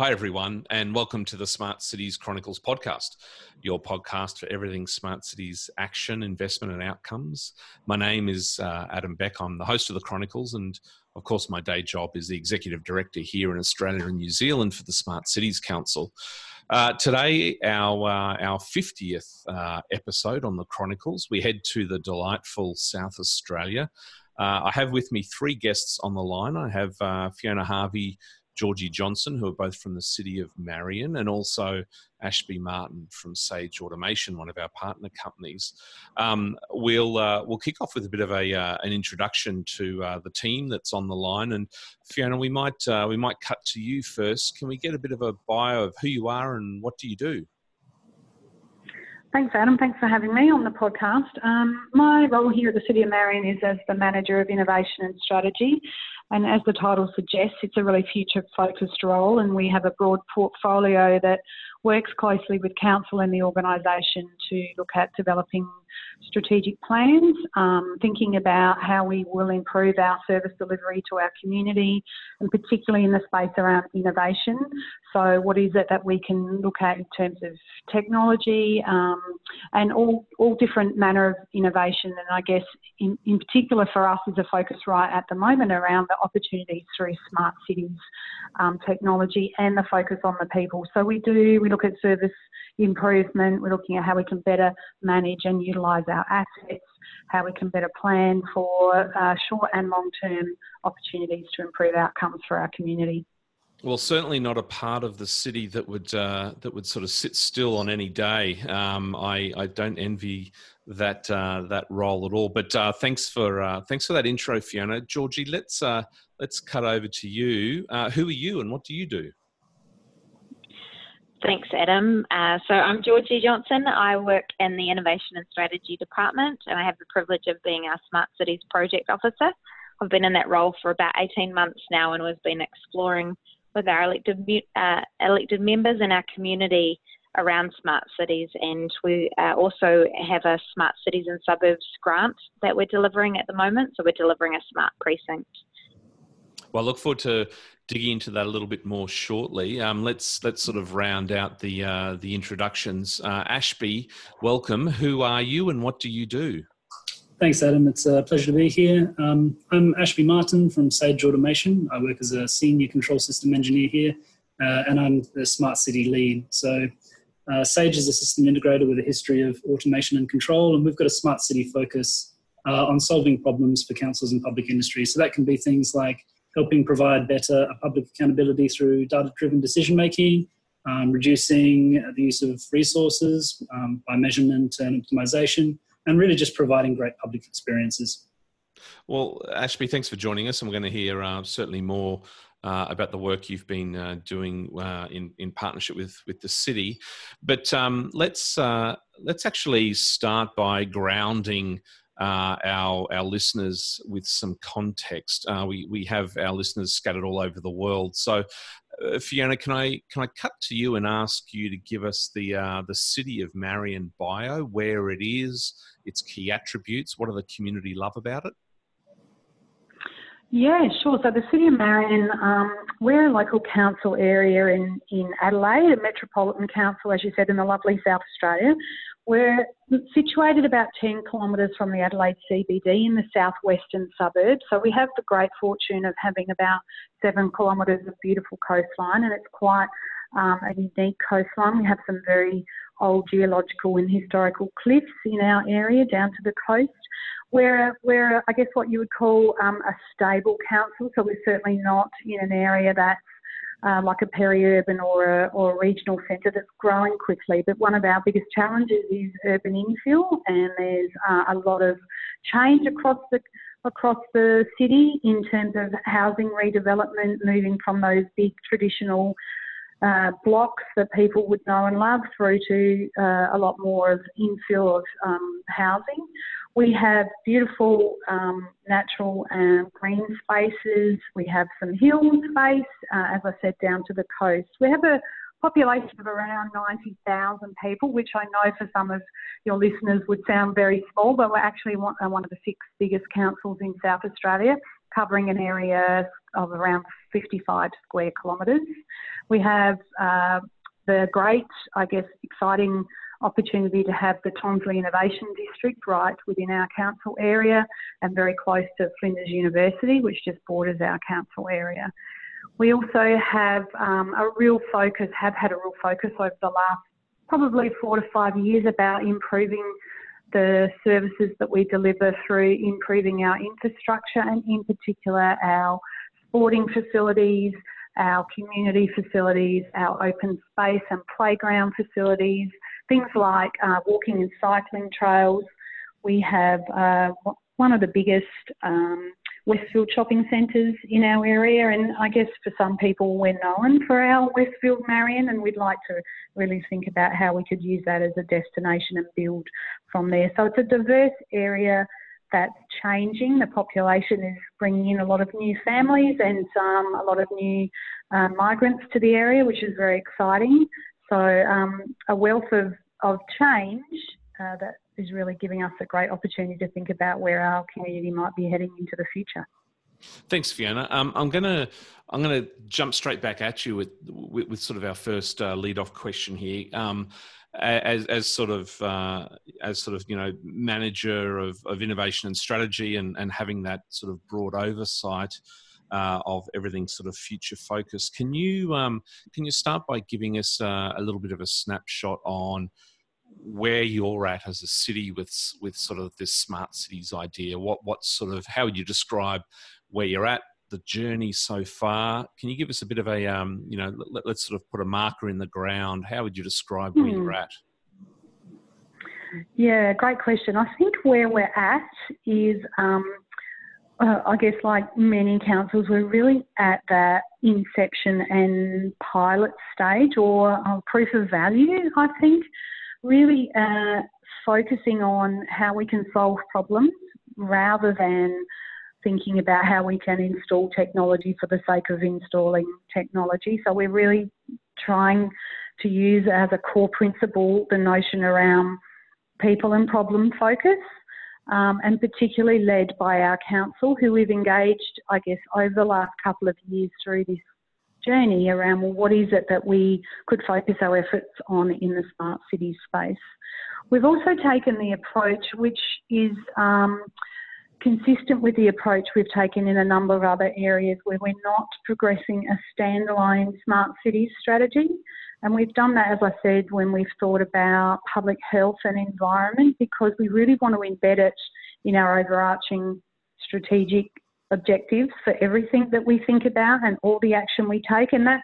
Hi, everyone, and welcome to the Smart Cities Chronicles podcast, your podcast for everything Smart Cities action, investment, and outcomes. My name is uh, Adam Beck. I'm the host of the Chronicles, and of course, my day job is the executive director here in Australia and New Zealand for the Smart Cities Council. Uh, today, our uh, our fiftieth uh, episode on the Chronicles, we head to the delightful South Australia. Uh, I have with me three guests on the line. I have uh, Fiona Harvey Georgie Johnson, who are both from the city of Marion, and also Ashby Martin from Sage Automation, one of our partner companies. Um, we'll uh, we'll kick off with a bit of a uh, an introduction to uh, the team that's on the line, and Fiona, we might uh, we might cut to you first. Can we get a bit of a bio of who you are and what do you do? Thanks, Adam. Thanks for having me on the podcast. Um, my role here at the City of Marion is as the Manager of Innovation and Strategy. And as the title suggests, it's a really future focused role, and we have a broad portfolio that works closely with council and the organisation to look at developing strategic plans, um, thinking about how we will improve our service delivery to our community, and particularly in the space around innovation. So, what is it that we can look at in terms of technology um, and all, all different manner of innovation? And I guess, in, in particular for us, is a focus right at the moment around the opportunities through smart cities um, technology and the focus on the people. So, we do, we look at service improvement, we're looking at how we can better manage and utilise our assets, how we can better plan for uh, short and long term opportunities to improve outcomes for our community. Well, certainly not a part of the city that would uh, that would sort of sit still on any day. Um, I, I don't envy that uh, that role at all. But uh, thanks for uh, thanks for that intro, Fiona. Georgie, let's uh, let's cut over to you. Uh, who are you, and what do you do? Thanks, Adam. Uh, so I'm Georgie Johnson. I work in the Innovation and Strategy Department, and I have the privilege of being our Smart Cities Project Officer. I've been in that role for about 18 months now, and we've been exploring with our elected uh, elected members in our community around smart cities, and we uh, also have a Smart Cities and Suburbs grant that we're delivering at the moment. So we're delivering a smart precinct. Well, I look forward to digging into that a little bit more shortly. Um, let's let's sort of round out the uh, the introductions. Uh, Ashby, welcome. Who are you, and what do you do? Thanks, Adam. It's a pleasure to be here. Um, I'm Ashby Martin from Sage Automation. I work as a senior control system engineer here, uh, and I'm the smart city lead. So. Uh, Sage is a system integrator with a history of automation and control, and we've got a smart city focus uh, on solving problems for councils and public industry. So that can be things like helping provide better public accountability through data driven decision making, um, reducing the use of resources um, by measurement and optimization, and really just providing great public experiences. Well, Ashby, thanks for joining us. And we're going to hear uh, certainly more uh, about the work you've been uh, doing uh, in in partnership with with the city. But um, let's uh, let's actually start by grounding uh, our our listeners with some context. Uh, we we have our listeners scattered all over the world. So, uh, Fiona, can I can I cut to you and ask you to give us the uh, the city of Marion bio, where it is, its key attributes, what do the community love about it? Yeah, sure. So the City of Marion, um, we're a local council area in, in Adelaide, a metropolitan council, as you said, in the lovely South Australia. We're situated about 10 kilometres from the Adelaide CBD in the southwestern suburbs. So we have the great fortune of having about seven kilometres of beautiful coastline, and it's quite um, a unique coastline. We have some very old geological and historical cliffs in our area down to the coast. We're, we're I guess, what you would call um, a stable council, so we're certainly not in an area that's uh, like a peri-urban or a, or a regional centre that's growing quickly. But one of our biggest challenges is urban infill, and there's uh, a lot of change across the across the city in terms of housing redevelopment, moving from those big traditional uh, blocks that people would know and love through to uh, a lot more of infill of um, housing. We have beautiful um, natural and green spaces. We have some hill space, uh, as I said, down to the coast. We have a population of around 90,000 people, which I know for some of your listeners would sound very small, but we're actually one, uh, one of the six biggest councils in South Australia, covering an area of around 55 square kilometres. We have uh, the great, I guess, exciting opportunity to have the Tonsley Innovation District right within our council area and very close to Flinders University, which just borders our council area. We also have um, a real focus, have had a real focus over the last probably four to five years about improving the services that we deliver through improving our infrastructure and in particular our sporting facilities, our community facilities, our open space and playground facilities, things like uh, walking and cycling trails. We have uh, one of the biggest um, Westfield shopping centres in our area, and I guess for some people we're known for our Westfield Marion, and we'd like to really think about how we could use that as a destination and build from there. So it's a diverse area that's changing. The population is bringing in a lot of new families and um, a lot of new uh, migrants to the area, which is very exciting. So um, a wealth of, of change uh, that is really giving us a great opportunity to think about where our community might be heading into the future. Thanks, Fiona. Um, I'm gonna I'm gonna jump straight back at you with with, with sort of our first uh, lead off question here. Um, as, as sort of uh, as sort of you know manager of, of innovation and strategy and, and having that sort of broad oversight uh, of everything sort of future focused. Can you um, can you start by giving us uh, a little bit of a snapshot on where you're at as a city with with sort of this smart cities idea? What what sort of how would you describe where you're at? The journey so far. Can you give us a bit of a um, you know let, us sort of put a marker in the ground? How would you describe where you're hmm. at? Yeah, great question. I think where we're at is um, uh, I guess, like many councils, we're really at that inception and pilot stage or uh, proof of value, I think. Really uh, focusing on how we can solve problems rather than thinking about how we can install technology for the sake of installing technology. So we're really trying to use as a core principle the notion around people and problem focus um, and particularly led by our council, who we've engaged, I guess, over the last couple of years through this journey around well, what is it that we could focus our efforts on in the smart cities space. We've also taken the approach, which is um, consistent with the approach we've taken in a number of other areas where we're not progressing a standalone smart cities strategy. And we've done that, as I said, when we've thought about public health and environment because we really want to embed it in our overarching strategic objectives for everything that we think about and all the action we take. And that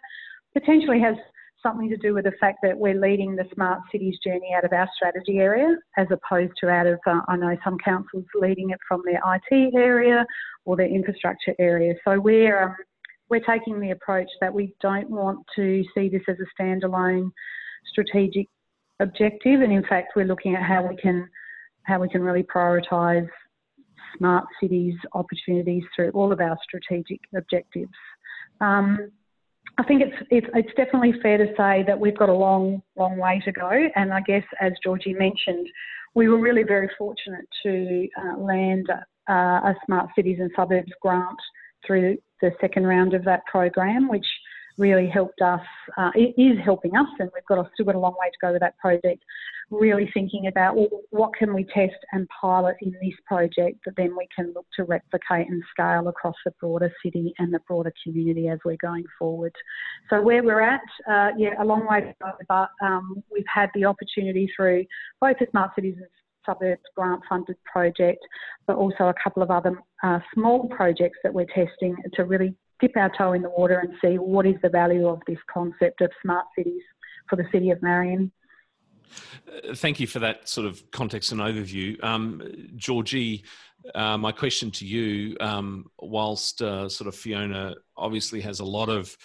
potentially has something to do with the fact that we're leading the smart cities journey out of our strategy area as opposed to out of, uh, I know some councils leading it from their IT area or their infrastructure area. So we're, um, we're taking the approach that we don't want to see this as a standalone strategic objective. And in fact, we're looking at how we can, how we can really prioritise smart cities opportunities through all of our strategic objectives. Um, I think it's, it's, it's definitely fair to say that we've got a long long way to go, and I guess as Georgie mentioned, we were really very fortunate to uh, land uh, a Smart Cities and Suburbs grant through the second round of that program, which really helped us, uh, it is helping us, and we've got still got a long way to go with that project. Really thinking about well, what can we test and pilot in this project that then we can look to replicate and scale across the broader city and the broader community as we're going forward. So where we're at, uh, yeah, a long way to go, but um, we've had the opportunity through both the Smart Cities and Suburbs grant funded project, but also a couple of other uh, small projects that we're testing to really dip our toe in the water and see what is the value of this concept of smart cities for the city of Marion. Uh, thank you for that sort of context and overview. Um, Georgie, uh, my question to you, um, whilst uh, sort of Fiona obviously has a lot of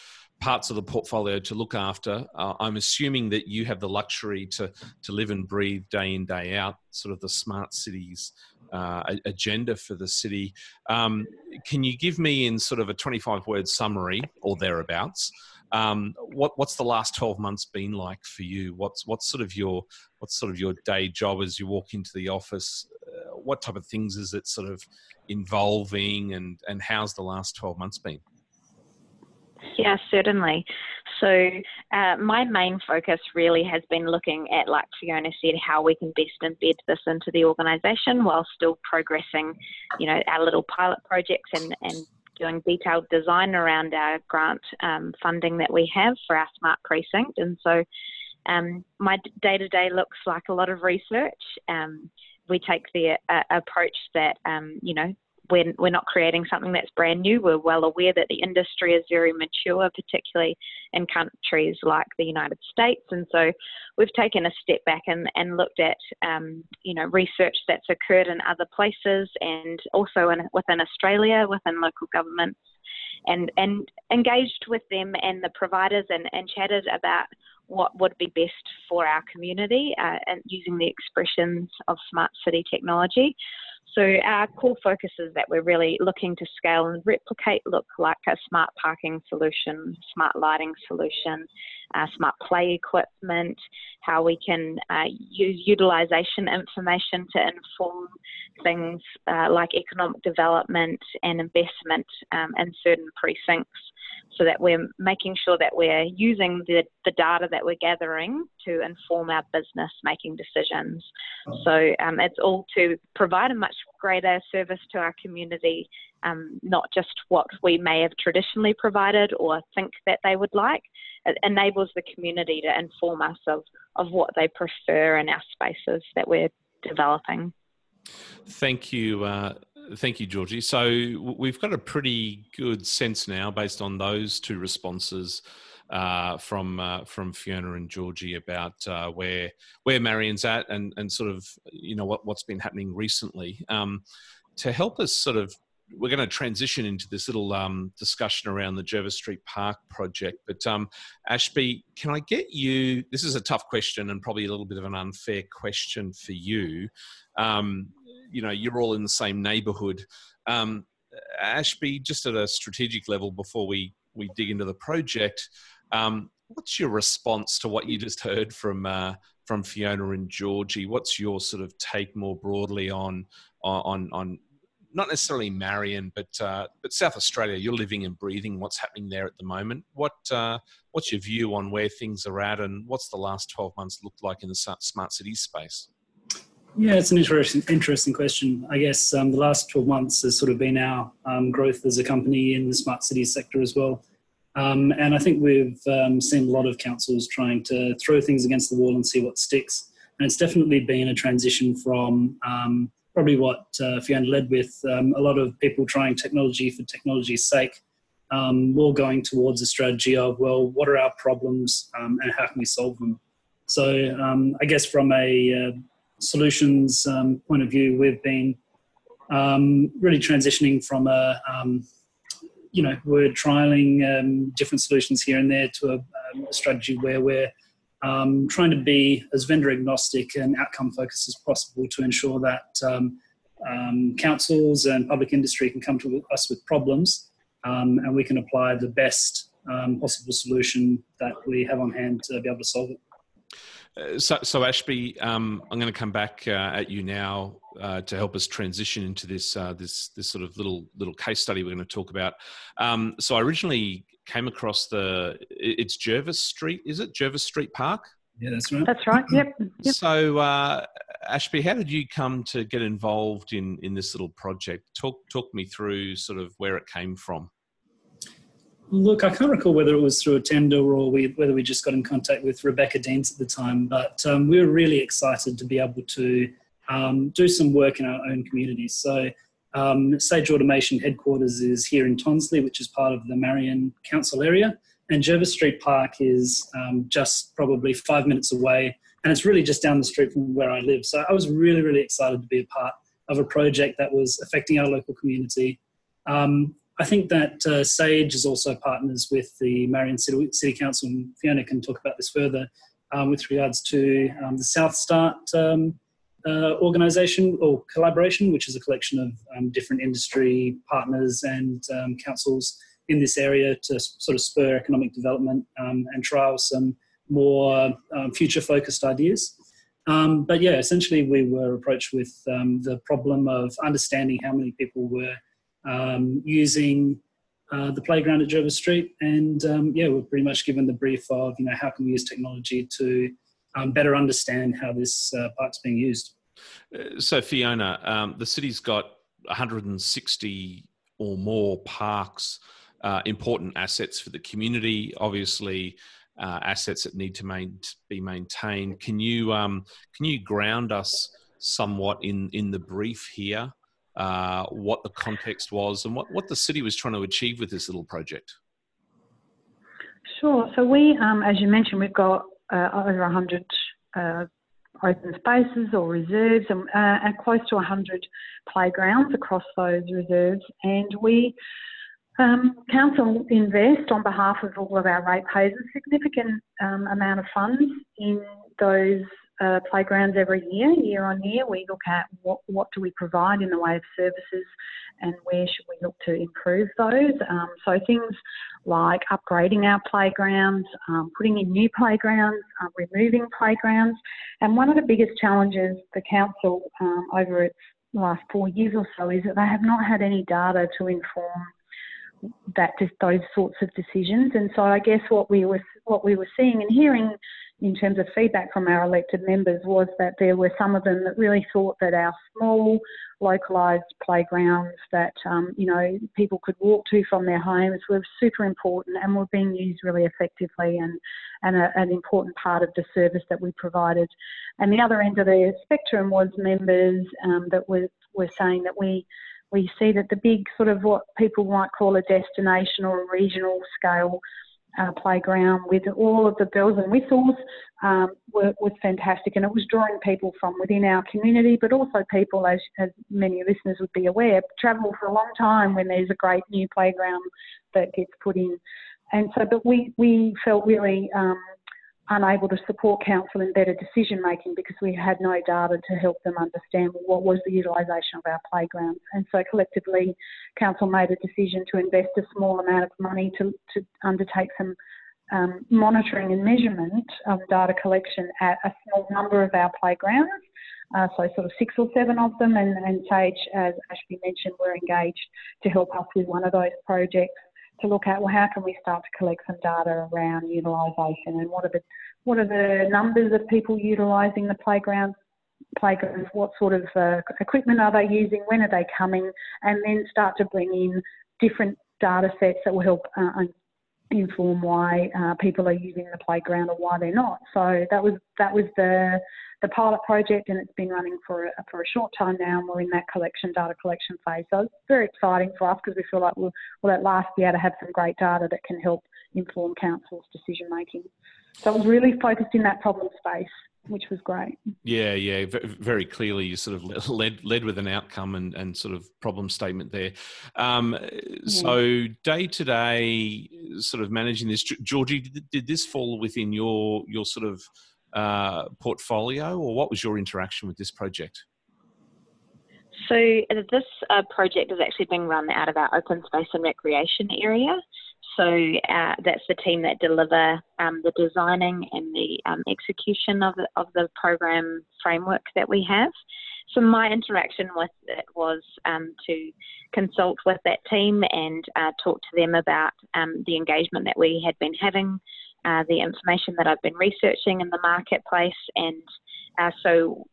parts of the portfolio to look after, uh, I'm assuming that you have the luxury to, to live and breathe day in, day out, sort of the smart cities uh, agenda for the city. Um, can you give me in sort of a 25 word summary or thereabouts? Um, what, what's the last 12 months been like for you? What's, what's sort of your, what's sort of your day job as you walk into the office? Uh, what type of things is it sort of involving and, and how's the last 12 months been? Yeah, certainly. So, uh, my main focus really has been looking at, like Fiona said, how we can best embed this into the organisation while still progressing, you know, our little pilot projects and, and doing detailed design around our grant um, funding that we have for our smart precinct. And so, um, my day to day looks like a lot of research. Um, we take the uh, approach that, um, you know, we're, we're not creating something that's brand new. We're well aware that the industry is very mature, particularly in countries like the United States. And so we've taken a step back and, and looked at, um, you know, research that's occurred in other places and also in, within Australia, within local governments, and, and engaged with them and the providers and, and chatted about what would be best for our community uh, and using the expressions of smart city technology. So our core focus is that we're really looking to scale and replicate look like a smart parking solution, smart lighting solution, uh, smart play equipment, how we can uh, use utilization information to inform things uh, like economic development and investment um, in certain precincts so that we're making sure that we're using the, the data that we're gathering to inform our business making decisions. So um, it's all to provide a much greater service to our community, um, not just what we may have traditionally provided or think that they would like. It enables the community to inform us of, of what they prefer in our spaces that we're developing. Thank you. Uh Thank you, Georgie. So we've got a pretty good sense now, based on those two responses uh, from uh, from Fiona and Georgie, about uh, where where Marion's at, and and sort of you know what what's been happening recently. Um, to help us sort of we're going to transition into this little um, discussion around the Jervis Street Park project. But um, Ashby, can I get you? This is a tough question and probably a little bit of an unfair question for you. Um, you know you're all in the same neighbourhood. Um, Ashby, just at a strategic level, before we we dig into the project, um, what's your response to what you just heard from uh, from Fiona and Georgie? What's your sort of take more broadly on on on not necessarily Marion, but uh, but South Australia. You're living and breathing what's happening there at the moment. What uh, what's your view on where things are at, and what's the last 12 months looked like in the smart city space? Yeah, it's an interesting, interesting question. I guess um, the last 12 months has sort of been our um, growth as a company in the smart cities sector as well. Um, and I think we've um, seen a lot of councils trying to throw things against the wall and see what sticks. And it's definitely been a transition from um, probably what uh, Fiona led with um, a lot of people trying technology for technology's sake, more going towards a strategy of, well, what are our problems and how can we solve them? So I guess from a uh, solutions um, point of view, we've been um, really transitioning from a, um, you know, we're trialing um, different solutions here and there to a, um, a strategy where we're um, trying to be as vendor agnostic and outcome focused as possible to ensure that councils and public industry can come to us with problems and we can apply the best possible solution that we have on hand to be able to solve it. Uh, so, so Ashby, um, I'm going to come back uh, at you now uh, to help us transition into this uh, this this sort of little little case study we're going to talk about. Um, so, I originally came across the it's Jervis Street, is it Jervis Street Park? Yeah, that's right. That's right. Yep. yep. So, uh, Ashby, how did you come to get involved in in this little project? Talk talk me through sort of where it came from. Look, I can't recall whether it was through a tender or we, whether we just got in contact with Rebecca Deans at the time, but um, we were really excited to be able to um, do some work in our own communities. So, um, Sage Automation headquarters is here in Tonsley, which is part of the Marion Council area, and Jervis Street Park is um, just probably five minutes away, and it's really just down the street from where I live. So, I was really, really excited to be a part of a project that was affecting our local community. Um, I think that uh, SAGE is also partners with the Marion City, City Council, and Fiona can talk about this further um, with regards to um, the South Start um, uh, organisation or collaboration, which is a collection of um, different industry partners and um, councils in this area to sort of spur economic development um, and trial some more future focused ideas. but yeah, essentially, we were approached with the problem of understanding how many people were um, using uh, the playground at Jervis Street, and um, yeah, we're pretty much given the brief of you know how can we use technology to um, better understand how this uh, park's being used. Uh, so Fiona, um, the city's got 160 or more parks, uh, important assets for the community. Obviously, uh, assets that need to main, be maintained. Can you um, can you ground us somewhat in in the brief here? Uh, what the context was, and what, what the city was trying to achieve with this little project. Sure. So we, um, as you mentioned, we've got uh, over 100 uh, open spaces or reserves and, uh, and, close to 100 playgrounds across those reserves. And we, um, council invest on behalf of all of our ratepayers a significant um, amount of funds in those uh, playgrounds every year, year on year. We look at what, what do we provide in the way of services and where should we look to improve those. Um, so things like upgrading our playgrounds, um, putting in new playgrounds, um, removing playgrounds. And one of the biggest challenges the council um, over its last four years or so is that they have not had any data to inform that those sorts of decisions. And so I guess what we were what we were seeing and hearing in terms of feedback from our elected members was that there were some of them that really thought that our small localised playgrounds that um, you know people could walk to from their homes were super important and were being used really effectively and and a, an important part of the service that we provided. And the other end of the spectrum was members um, that were were saying that we we see that the big sort of what people might call a destination or a regional scale uh, playground with all of the bells and whistles um, were, was fantastic. And it was drawing people from within our community but also people as, as many listeners would be aware travel for a long time when there's a great new playground that gets put in. And so but we, we felt really um, unable to support council in better decision making because we had no data to help them understand what was the utilisation of our playgrounds. And so collectively, council made a decision to invest a small amount of money to, to undertake some um, monitoring and measurement of data collection at a small number of our playgrounds. Uh, so sort of six or seven of them, and, and Sage, as Ashby mentioned, were engaged to help us with one of those projects to look at well how can we start to collect some data around utilisation and what are the what are the numbers of people utilising the playgrounds playgrounds? What sort of uh, equipment are they using? When are they coming? And then start to bring in different data sets that will help uh, inform why uh, people are using the playground or why they're not so that was that was the the pilot project and it's been running for a, for a short time now and we're in that collection, data collection phase. So it's very exciting for us because we feel like we'll, we'll at last be able to have some great data that can help inform council's decision making. So it was really focused in that problem space which was great. Yeah, yeah, very clearly you sort of led led with an outcome and, and sort of problem statement there. Um, so day to day, sort of managing this, Georgie, did, did, this fall within your your sort of uh, portfolio, or what was your interaction with this project? So uh, this uh, project is actually being run out of our open space and recreation area. So uh, that's the team that deliver um, the designing and the um, execution of the, of the program framework that we have. So my interaction with it was um, to consult with that team and uh, talk to them about um, the engagement that we had been having uh, the information that I've been researching in the marketplace, and uh, so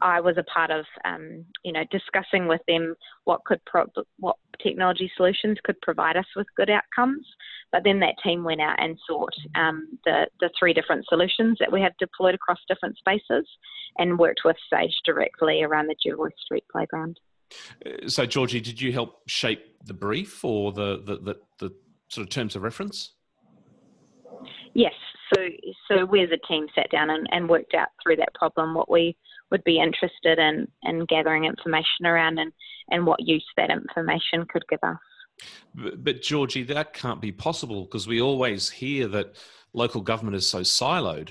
I was a part of, um, you know, discussing with them what could pro- what technology solutions could provide us with good outcomes. But then that team went out and sought um, the the three different solutions that we have deployed across different spaces, and worked with Sage directly around the Jervis Street playground. Uh, so, Georgie, did you help shape the brief or the the, the, the sort of terms of reference? Yes. So, so we as a team sat down and, and worked out through that problem what we would be interested in, in gathering information around and, and what use that information could give us. But, but Georgie, that can't be possible because we always hear that local government is so siloed.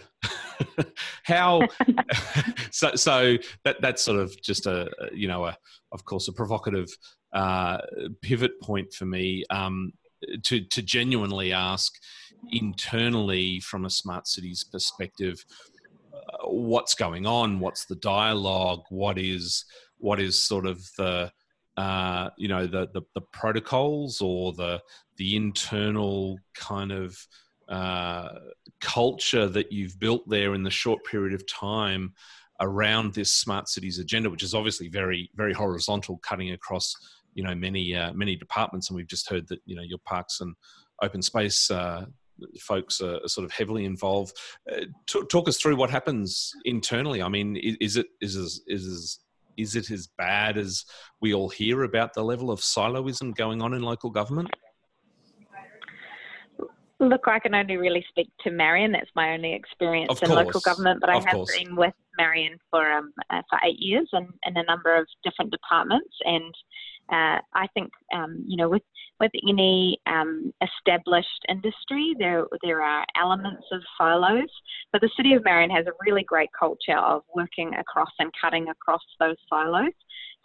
How? so, so that that's sort of just a you know a of course a provocative uh, pivot point for me um, to to genuinely ask internally from a smart cities perspective uh, what's going on? What's the dialogue? What is what is sort of the uh, you know the, the, the protocols or the the internal kind of uh, culture that you've built there in the short period of time around this smart cities agenda, which is obviously very very horizontal, cutting across you know many uh, many departments, and we've just heard that you know your parks and open space uh, folks are, sort of heavily involved. Uh, t- talk us through what happens internally. I mean, is, is it is is is is it as bad as we all hear about the level of siloism going on in local government? Look, I can only really speak to Marion. That's my only experience of in course. local government, but I of have course. been with Marion for um, uh, for eight years and in a number of different departments. And uh, I think um, you know with with any um, established industry, there there are elements of silos, but the City of Marion has a really great culture of working across and cutting across those silos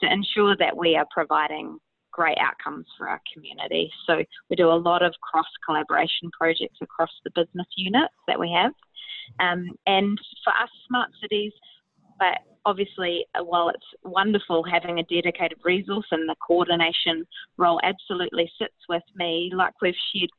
to ensure that we are providing great outcomes for our community. So we do a lot of cross collaboration projects across the business units that we have. Um, and for us, smart cities, but obviously, uh, while it's wonderful having a dedicated resource and the coordination role absolutely sits with me, like we've shared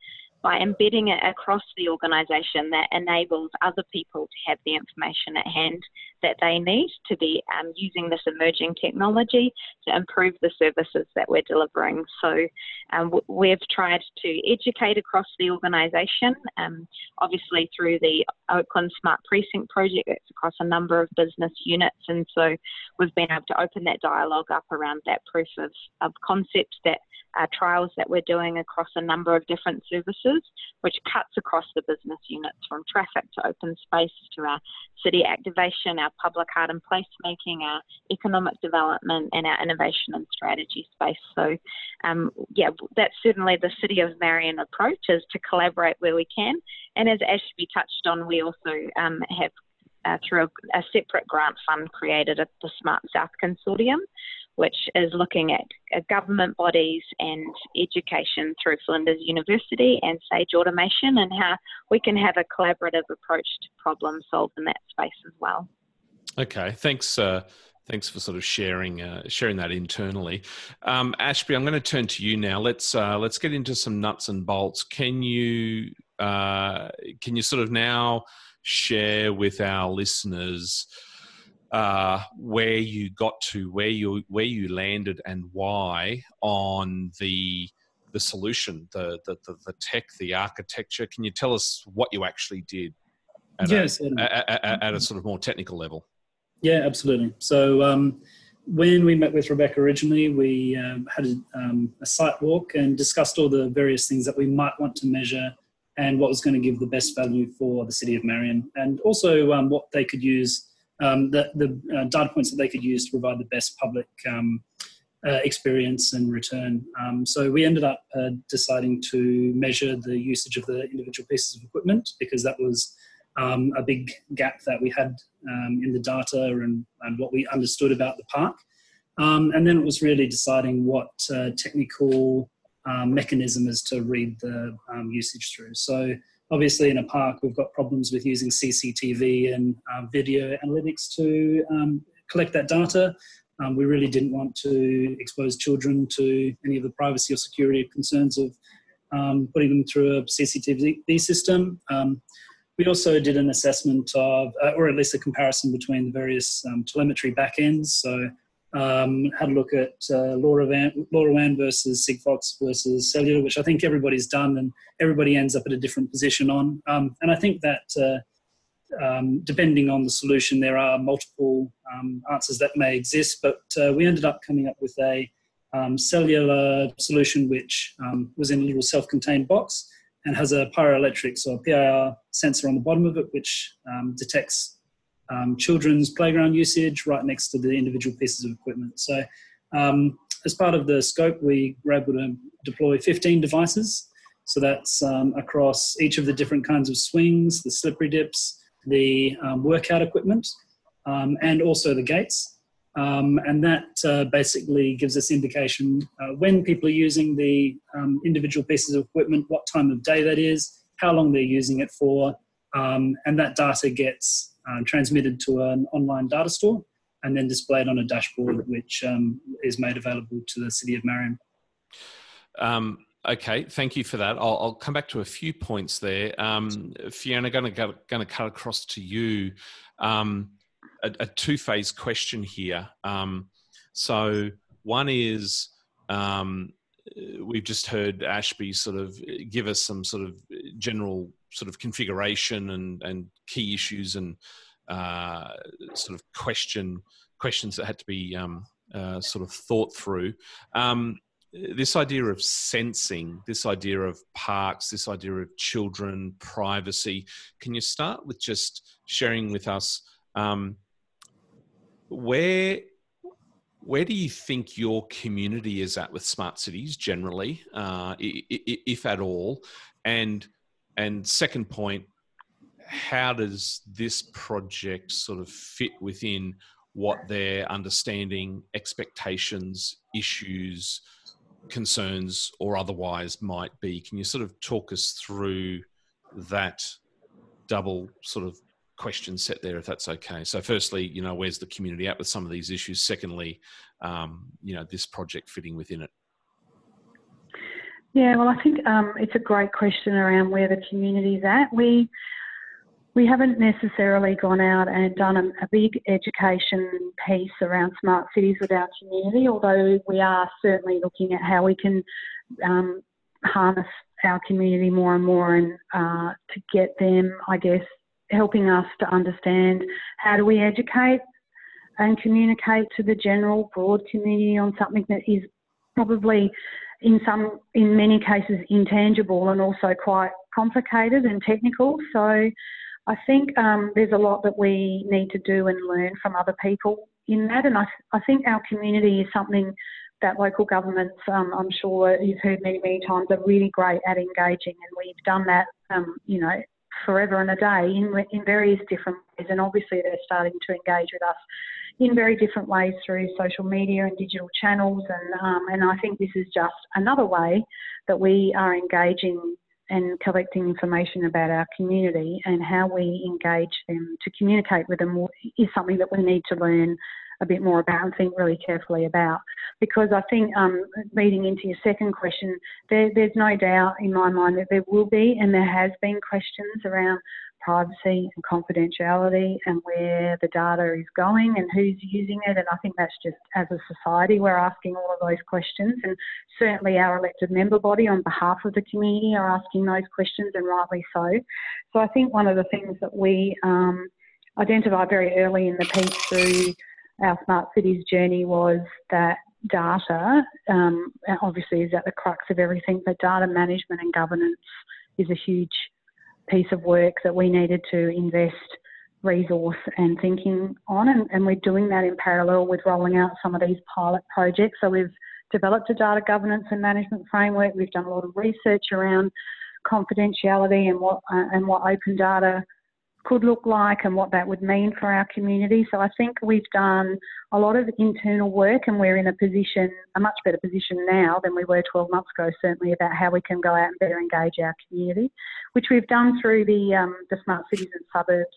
by embedding it across the organisation that enables other people to have the information at hand that they need to be um, using this emerging technology to improve the services that we're delivering. So um, we've tried to educate across the organisation, um, obviously through the Oakland Smart Precinct project across a number of business units. And so we've been able to open that dialogue up around that proof of, of concept that uh, trials that we're doing across a number of different services, which cuts across the business units from traffic to open space to our city activation, our public art and placemaking, our economic development, and our innovation and strategy space. So, um, yeah, that's certainly the City of Marion approach is to collaborate where we can. And as Ashby touched on, we also um, have uh, through a, a, separate grant fund created at the Smart South Consortium, which is looking at government bodies and education through Flinders University and Sage Automation and how we can have a collaborative approach to problem solve in that space as well. Okay, thanks. Uh, thanks for sort of sharing uh, sharing that internally. Um, Ashby, I'm going to turn to you now. Let's uh, let's get into some nuts and bolts. Can you uh, can you sort of now share with our listeners? Uh, where you got to, where you where you landed, and why on the the solution, the the, the, the tech, the architecture. Can you tell us what you actually did? At yes, a, at, at, at, a sort of more technical level. Yeah, absolutely. So um, when we met with Rebecca originally, we um, had a, um, a site walk and discussed all the various things that we might want to measure and what was going to give the best value for the city of Marion, and also um, what they could use um, the, the uh, data points that they could use to provide the best public um, uh, experience and return. Um, so we ended up uh, deciding to measure the usage of the individual pieces of equipment because that was um, a big gap that we had um, in the data and, and, what we understood about the park. Um, and then it was really deciding what uh, technical mechanism is to read the usage through. So obviously in a park we've got problems with using cctv and um, video analytics to um, collect that data. Um, we really didn't want to expose children to any of the privacy or security concerns of um, putting them through a cctv system. Um, we also did an assessment of uh, or at least a comparison between the various um, telemetry backends so um, had a look at uh, LoRaWAN, LoRaWAN versus Sigfox versus cellular, which I think everybody's done, and everybody ends up at a different position on. Um, and I think that uh, um, depending on the solution, there are multiple um, answers that may exist, but uh, we ended up coming up with a um, cellular solution which um, was in a little self-contained box and has a pyroelectric, so a PIR sensor on the bottom of it, which detects um, children's playground usage right next to the individual pieces of equipment. So, um, as part of the scope, we were able to deploy 15 devices. So that's um, across each of the different kinds of swings, the slippery dips, the um, workout equipment, um, and also the gates. Um, and that uh, basically gives us indication uh, when people are using the individual pieces of equipment, what time of day that is, how long they're using it for, and that data gets uh, transmitted to an online data store. and then displayed on a dashboard, which um, is made available to the City of Marion. Um, okay, thank you for that. I'll, I'll, come back to a few points there. Um, Fiona, going to going to cut across to you. Um, a, a two phase question here. Um, so one is um, we've just heard Ashby sort of give us some sort of general sort of configuration and, and key issues and uh, sort of question questions that had to be um, uh, sort of thought through. Um, this idea of sensing, this idea of parks, this idea of children, privacy. Can you start with just sharing with us um, where where do you think your community is at with smart cities generally, uh, if at all? And and second point, how does this project sort of fit within what their understanding, expectations, issues, concerns, or otherwise might be? Can you sort of talk us through that double sort of question set there, if that's okay. So, firstly, you know, where's the community at with some of these issues? Secondly, um, you know, this project fitting within it. Yeah, well, I think um, it's a great question around where the community's at. We we haven't necessarily gone out and done a, a, big education piece around smart cities with our community, although we are certainly looking at how we can um, harness our community more and more and uh, to get them, I guess, helping us to understand how do we educate and communicate to the general broad community on something that is probably in some in many cases intangible and also quite complicated and technical. So I think um, there's a lot that we need to do and learn from other people in that. And I, I think our community is something that local governments, um, I'm sure you've heard many, many times, are really great at engaging, and we've done that, um, you know, forever and a day in, in various different ways. And obviously, they're starting to engage with us in very different ways through social media and digital channels. And, um, and I think this is just another way that we are engaging and collecting information about our community and how we engage them to communicate with them is something that we need to learn a bit more about and think really carefully about. Because I think, um, leading into your second question, there, there's no doubt in my mind that there will be and there has been questions around privacy and confidentiality and where the data is going and who's using it. And I think that's just as a society, we're asking all of those questions. And certainly our elected member body on behalf of the community are asking those questions and rightly so. So I think one of the things that we um, identified very early in the piece through our smart cities journey was that data um, obviously is at the crux of everything, but data management and governance is a huge piece of work that we needed to invest resource and thinking on, and, and we're doing that in parallel with rolling out some of these pilot projects. So we've developed a data governance and management framework. We've done a lot of research around confidentiality and what uh, and what open data could look like and what that would mean for our community. So I think we've done a lot of internal work and we're in a position, a much better position now than we were 12 months ago, certainly about how we can go out and better engage our community, which we've done through the, um, the Smart Cities and Suburbs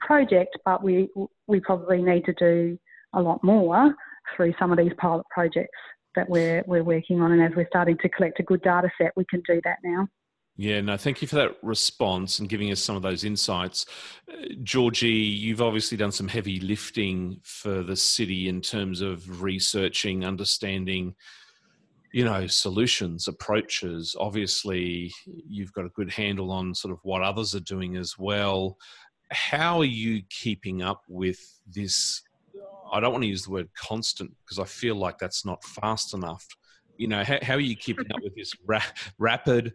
project, but we, we probably need to do a lot more through some of these pilot projects that we're, we're working on. And as we're starting to collect a good data set, we can do that now. Yeah, no, thank you for that response and giving us some of those insights. Uh, Georgie, you've obviously done some heavy lifting for the city in terms of researching, understanding, you know, solutions, approaches. Obviously, you've got a good handle on sort of what others are doing as well. How are you keeping up with this? I don't want to use the word constant because I feel like that's not fast enough. You know, how, how are you keeping up with this ra- rapid?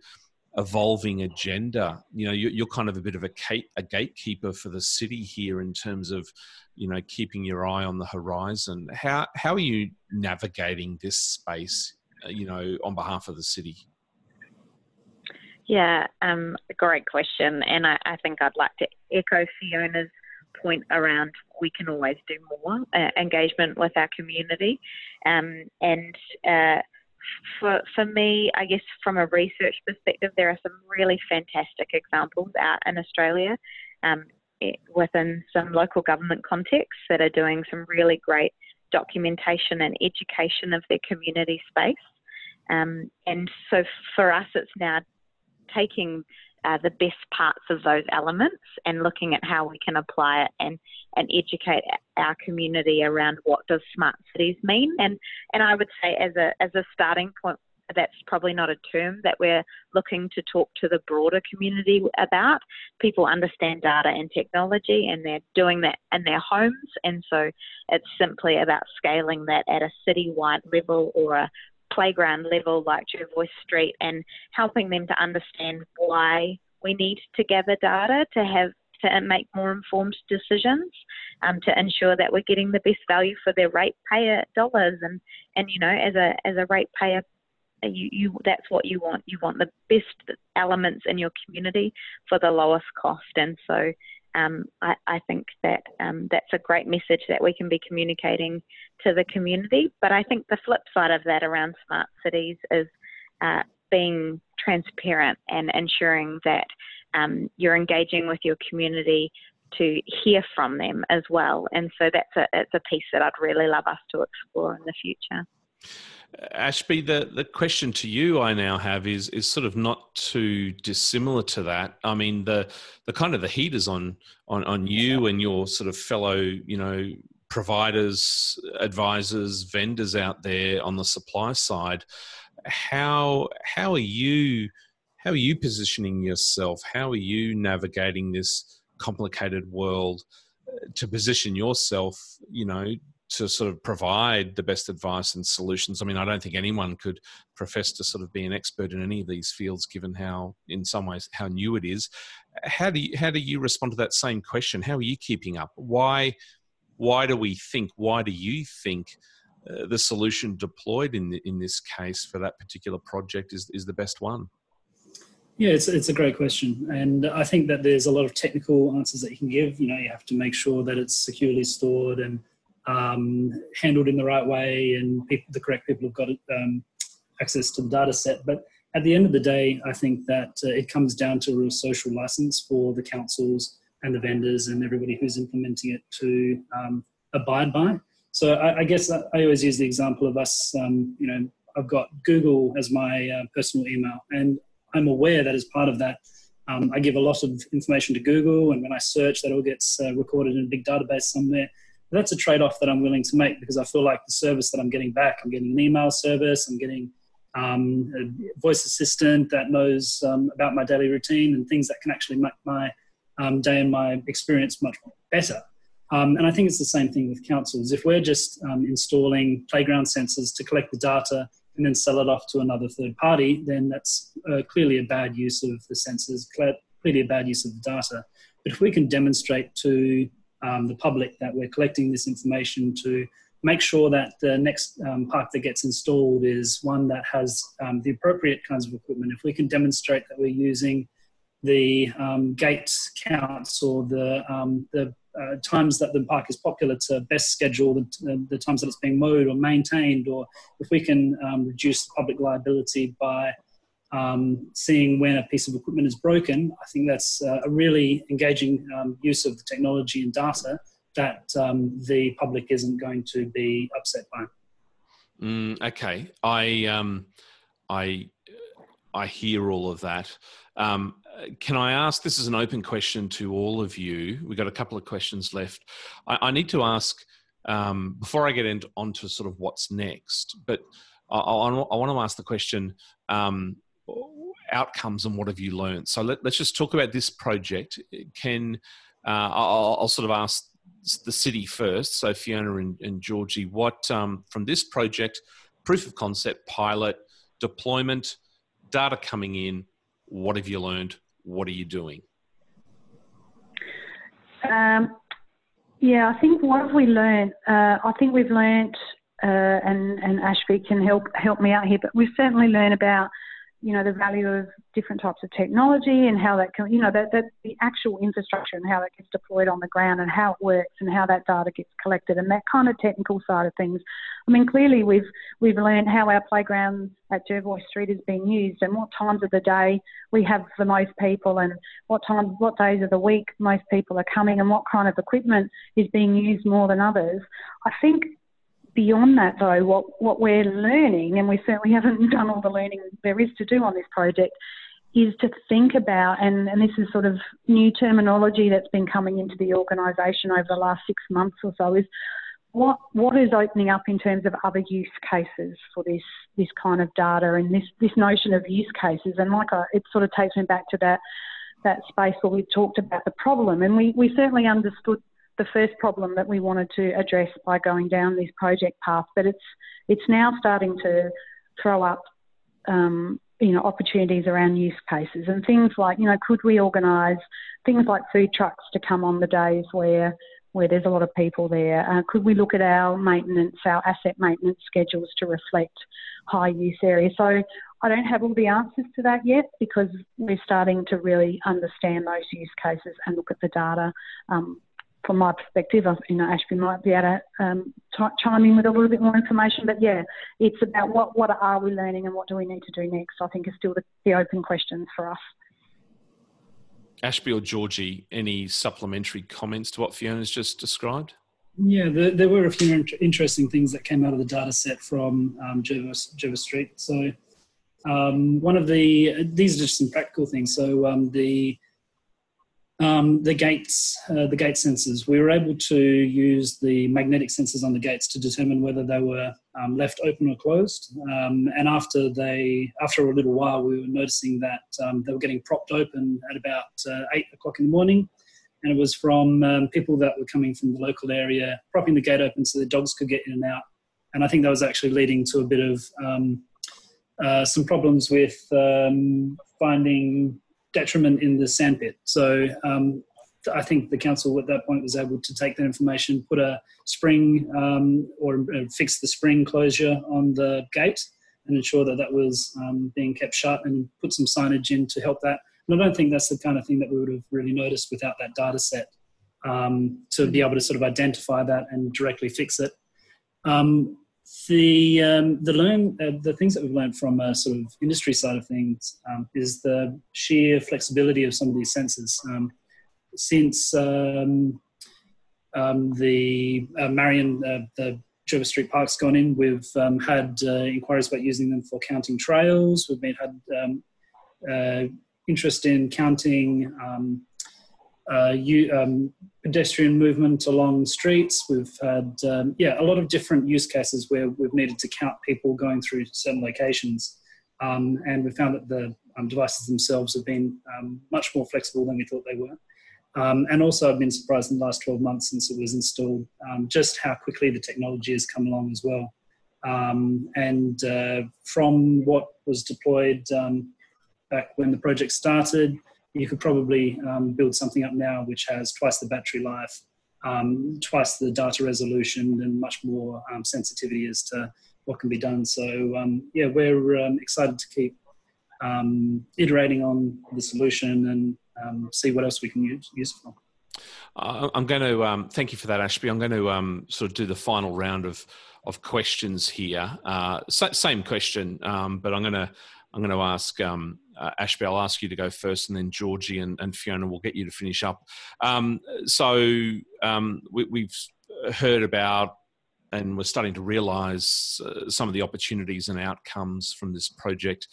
Evolving agenda. You know, you're, kind of a bit of a, gate, a gatekeeper for the city here in terms of, you know, keeping your eye on the horizon. How how are you navigating this space? Uh, you know, on behalf of the city. Yeah, um, great question, and I, I think I'd like to echo Fiona's point around we can always do more uh, engagement with our community, um, and. Uh, for, for me, I guess from a research perspective, there are some really fantastic examples out in Australia. Um, within some local government contexts that are doing some really great documentation and education of their community space. Um, and so for us, it's now taking uh, the best parts of those elements and looking at how we can apply it and, and educate our community around what does smart cities mean. And, and I would say as a, as a starting point, that's probably not a term that we're looking to talk to the broader community about. People understand data and technology and they're doing that in their homes. And so it's simply about scaling that at a citywide level or a playground level like Jervois Street and helping them to understand why we need to gather data to have to make more informed decisions um, to ensure that we're getting the best value for their ratepayer dollars. And and you know as a as a ratepayer you, you that's what you want. You want the best elements in your community for the lowest cost. And so um, I, I, think that um, that's a great message that we can be communicating to the community. But I think the flip side of that around smart cities is uh, being transparent and ensuring that um, you're engaging with your community to hear from them as well. And so that's a, it's a piece that I'd really love us to explore in the future. Ashby, the, the question to you I now have is is sort of not too dissimilar to that. I mean, the the kind of the heat is on on on you and your sort of fellow, you know, providers, advisors, vendors out there on the supply side. How how are you how are you positioning yourself? How are you navigating this complicated world uh, to position yourself, you know, to sort of provide the best advice and solutions. I mean, I don't think anyone could profess to sort of be an expert in any of these fields, given how, in some ways, how new it is. How do you, how do you respond to that same question? How are you keeping up? Why why do we think? Why do you think? Uh, the solution deployed in the, in this case for that particular project is is the best one. Yeah, it's it's a great question, and I think that there's a lot of technical answers that you can give. You know, you have to make sure that it's securely stored and um, handled in the right way and people, the correct people have got um, access to the data set. But at the end of the day, I think that uh, it comes down to a real social license for the councils and the vendors and everybody who's implementing it to um, abide by. So I, I, guess I always use the example of us, um, you know, I've got Google as my uh, personal email, and I'm aware that as part of that, um, I give a lot of information to Google, and when I search, that all gets uh, recorded in a big database somewhere that's a trade off that I'm willing to make because I feel like the service that I'm getting back, I'm getting an email service, I'm getting um, a voice assistant that knows um, about my daily routine and things that can actually make my um, day and my experience much better. Um, and I think it's the same thing with councils. If we're just um, installing playground sensors to collect the data and then sell it off to another third party, then that's uh, clearly a bad use of the sensors, clearly a bad use of the data. But if we can demonstrate to um, the public that we're collecting this information to make sure that the next um, park that gets installed is one that has um, the appropriate kinds of equipment. If we can demonstrate that we're using the um, gate counts or the, um, the uh, times that the park is popular to best schedule the, the, the, times that it's being mowed or maintained, or if we can um, reduce public liability by um, seeing when a piece of equipment is broken, I think that's uh, a really engaging um, use of the technology and data that um, the public isn't going to be upset by. Mm, okay, I um, I I hear all of that. Um, can I ask? This is an open question to all of you. We've got a couple of questions left. I, I need to ask um, before I get into onto sort of what's next, but I, I, I want to ask the question outcomes and what have you learned? So let, us just talk about this project. Can uh, I'll, I'll, sort of ask the city first. So Fiona and, and Georgie, what um, from this project, proof of concept, pilot, deployment, data coming in, what have you learned? What are you doing? Um, yeah, I think what have we learned? Uh, I think we've learned, uh, and and Ashby can help help me out here, but we've certainly learned about you know, the value of different types of technology and how that can, you know, that, that the actual infrastructure and how that gets deployed on the ground and how it works and how that data gets collected and that kind of technical side of things. I mean, clearly we've we've learned how our playground at Jervois Street is being used and what times of the day we have the most people and what times, what days of the week most people are coming and what kind of equipment is being used more than others. I think beyond that, though, what, what we're learning, and we certainly haven't done all the learning there is to do on this project, is to think about, and, and this is sort of new terminology that's been coming into the organisation over the last six months or so, is what what is opening up in terms of other use cases for this this kind of data and this this notion of use cases. And like it sort of takes me back to that that space where we talked about the problem, and we we certainly understood the first problem that we wanted to address by going down this project path. But it's it's now starting to throw up um, you know opportunities around use cases and things like you know could we organise things like food trucks to come on the days where where there's a lot of people there? Uh, could we look at our maintenance, our asset maintenance schedules to reflect high use areas? So I don't have all the answers to that yet because we're starting to really understand those use cases and look at the data um, from my perspective, you know, Ashby might be able to um, chime in with a little bit more information. But yeah, it's about what, what are we learning and what do we need to do next, I think is still the, the open questions for us. Ashby or Georgie, any supplementary comments to what Fiona's just described? Yeah, there, there were a few interesting things that came out of the data set from um, Jervois, Street. So um, one of the, these are just some practical things. So um, the um, the gates, uh, the gate sensors, we were able to use the magnetic sensors on the gates to determine whether they were um, left open or closed. Um, and after they, after a little while, we were noticing that um, they were getting propped open at about uh, eight o'clock in the morning. And it was from um, people that were coming from the local area, propping the gate open so the dogs could get in and out. And I think that was actually leading to a bit of um, uh, some problems with finding detriment in the sandpit. So um, I think the council at that point was able to take that information, put a spring um, or uh, fix the spring closure on the gate and ensure that that was um, being kept shut and put some signage in to help that. And I don't think that's the kind of thing that we would have really noticed without that data set um, to be able to sort of identify that and directly fix it. Um, the um, the learn uh, the things that we've learned from a sort of industry side of things um, is the sheer flexibility of some of these sensors. Um, since um, um, the uh, Marion uh, the Jervois Street Park's gone in, we've um, had uh, inquiries about using them for counting trails. We've been had uh, interest in counting uh, you, um, pedestrian movement along streets. We've had um, yeah a lot of different use cases where we've needed to count people going through certain locations, um, and we found that the um, devices themselves have been um, much more flexible than we thought they were. Um, and also, I've been surprised in the last 12 months since it was installed, just how quickly the technology has come along as well. and uh, from what was deployed back when the project started, you could probably um, build something up now which has twice the battery life, um, twice the data resolution, and much more um, sensitivity as to what can be done. So um, yeah, we're um, excited to keep um, iterating on the solution and see what else we can use, use it for. Uh, I'm going to um, thank you for that, Ashby. I'm going to um, sort of do the final round of of questions here. Uh, same question, um, but I'm going to I'm going to ask uh, Ashby, I'll ask you to go first, and then Georgie and, and Fiona will get you to finish up. Um, so um, we, have heard about and we're starting to realise uh, some of the opportunities and outcomes from this project.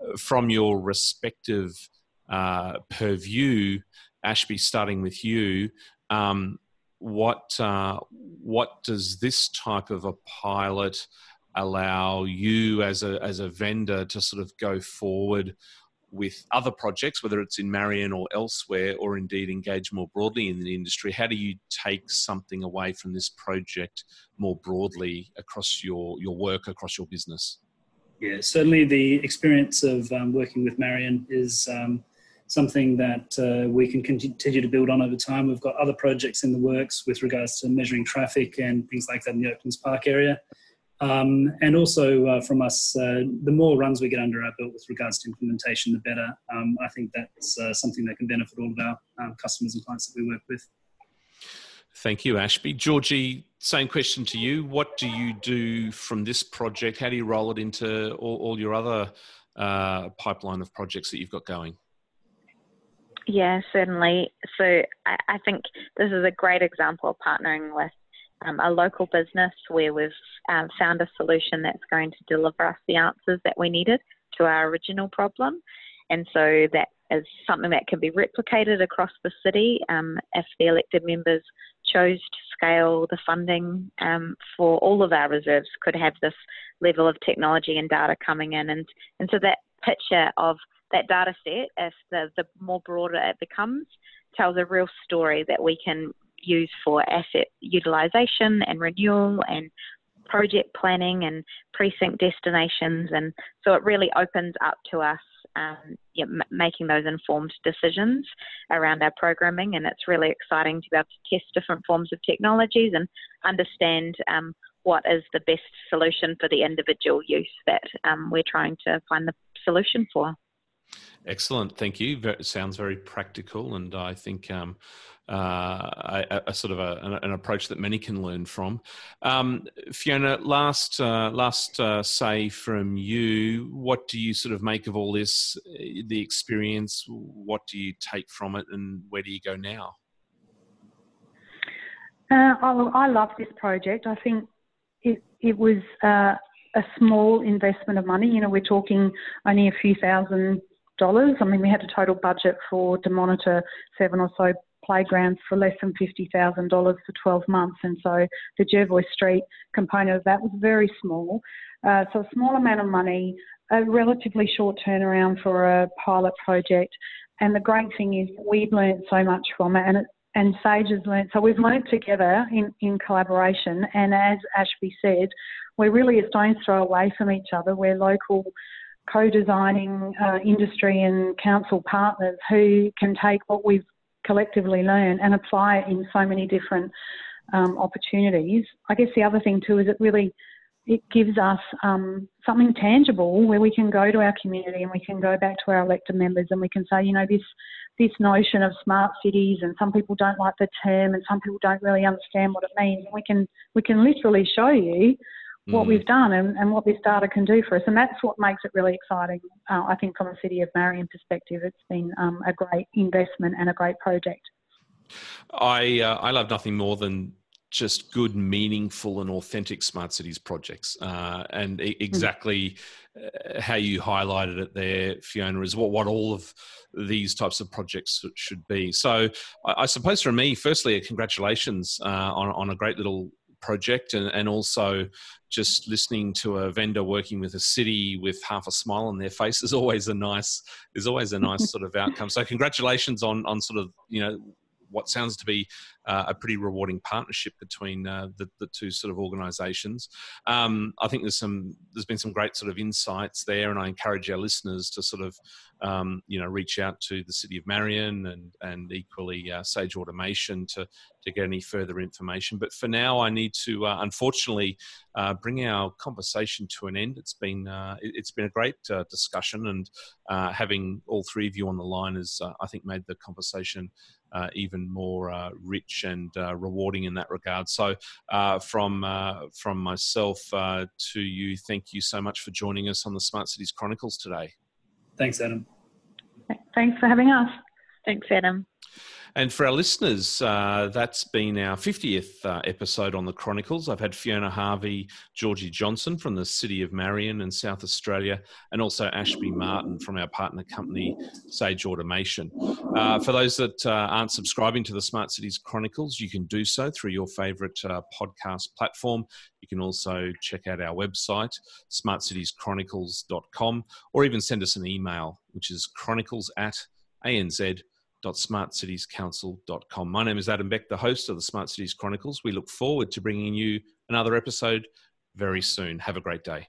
Uh, from your respective uh, purview, Ashby, starting with you, um, what uh, what does this type of a pilot allow you as a as a vendor to sort of go forward with other projects, whether it's in Marion or elsewhere, or indeed engage more broadly in the industry? How do you take something away from this project more broadly across your, your work, across your business? Yeah, certainly the experience of um, working with Marion is um, something that uh, we can continue to build on over time. We've got other projects in the works with regards to measuring traffic and things like that in the Oaklands Park area. Um, and also uh, from us, uh, the more runs we get under our belt with regards to implementation, the better. Um, I think that's uh, something that can benefit all of our um, customers and clients that we work with. Thank you, Ashby. Georgie, same question to you. What do you do from this project? How do you roll it into all, all your other uh, pipeline of projects that you've got going? Yeah, certainly. So I, I think this is a great example of partnering with um, a local business where we've um, found a solution that's going to deliver us the answers that we needed to our original problem. And so that is something that can be replicated across the city um, if the elected members chose to scale the funding um, for all of our reserves could have this level of technology and data coming in. And, and so that picture of that data set, if the, the more broader it becomes, tells a real story that we can use for asset utilisation and renewal and project planning and precinct destinations. And so it really opens up to us um, yeah, m- making those informed decisions around our programming. And it's really exciting to be able to test different forms of technologies and understand um, what is the best solution for the individual use that um, we're trying to find the solution for. Excellent, thank you. It sounds very practical, and I think um, uh, a, a, sort of a, an, an, approach that many can learn from. Um, Fiona, last uh, last uh, say from you, what do you sort of make of all this? Uh, the experience, what do you take from it, and where do you go now? Uh, I, I love this project. I think it it was uh, a small investment of money. You know, we're talking only a few thousand dollars. I mean, we had a total budget for to monitor seven or so playgrounds for less than $50,000 for 12 months. And so the Jervois Street component of that was very small. Uh, so a small amount of money, a relatively short turnaround for a pilot project. And the great thing is we've learned so much from it and it, and Sage has learned. So we've learned together in, in collaboration. And as Ashby said, we're really a stone's throw away from each other. We're local co-designing uh, industry and council partners who can take what we've collectively learned and apply it in so many different um, opportunities. I guess the other thing too is it really it gives us um, something tangible where we can go to our community and we can go back to our elected members and we can say, you know, this this notion of smart cities and some people don't like the term and some people don't really understand what it means. And we can we can literally show you what mm. we've done and, and what this data can do for us. And that's what makes it really exciting, uh, I think, from a City of Marion perspective. It's been um, a great investment and a great project. I, uh, I love nothing more than just good, meaningful, and authentic smart cities projects. Uh, and e- mm. exactly mm. how you highlighted it there, Fiona, is what, what all of these types of projects should be. So, I, I suppose for me, firstly, congratulations uh, on, on a great little project and, and also just listening to a vendor working with a city with half a smile on their face is always a nice is always a nice sort of outcome. So congratulations on on sort of you know what sounds to be uh, a pretty rewarding partnership between uh, the, the two sort of organisations. Um, I think there's some there's been some great sort of insights there, and I encourage our listeners to sort of um, you know reach out to the City of Marion and and equally uh, Sage Automation to to get any further information. But for now, I need to uh, unfortunately uh, bring our conversation to an end. It's been uh, it, has been a great discussion, and having all three of you on the line has I think made the conversation uh, even more uh, rich and uh, rewarding in that regard. So, uh, from uh, from myself uh, to you, thank you so much for joining us on the Smart Cities Chronicles today. Thanks, Adam. Thanks for having us. Thanks, Adam. And for our listeners, uh, that's been our 50th uh, episode on the Chronicles. I've had Fiona Harvey, Georgie Johnson from the City of Marion in South Australia, and also Ashby Martin from our partner company, Sage Automation. Uh, for those that uh, aren't subscribing to the Smart Cities Chronicles, you can do so through your favourite uh, podcast platform. You can also check out our website, smartcitieschronicles.com, or even send us an email, which is chronicles at anz.com www.smartcitiescouncil.com. My name is Adam Beck, the host of the Smart Cities Chronicles. We look forward to bringing you another episode very soon. Have a great day.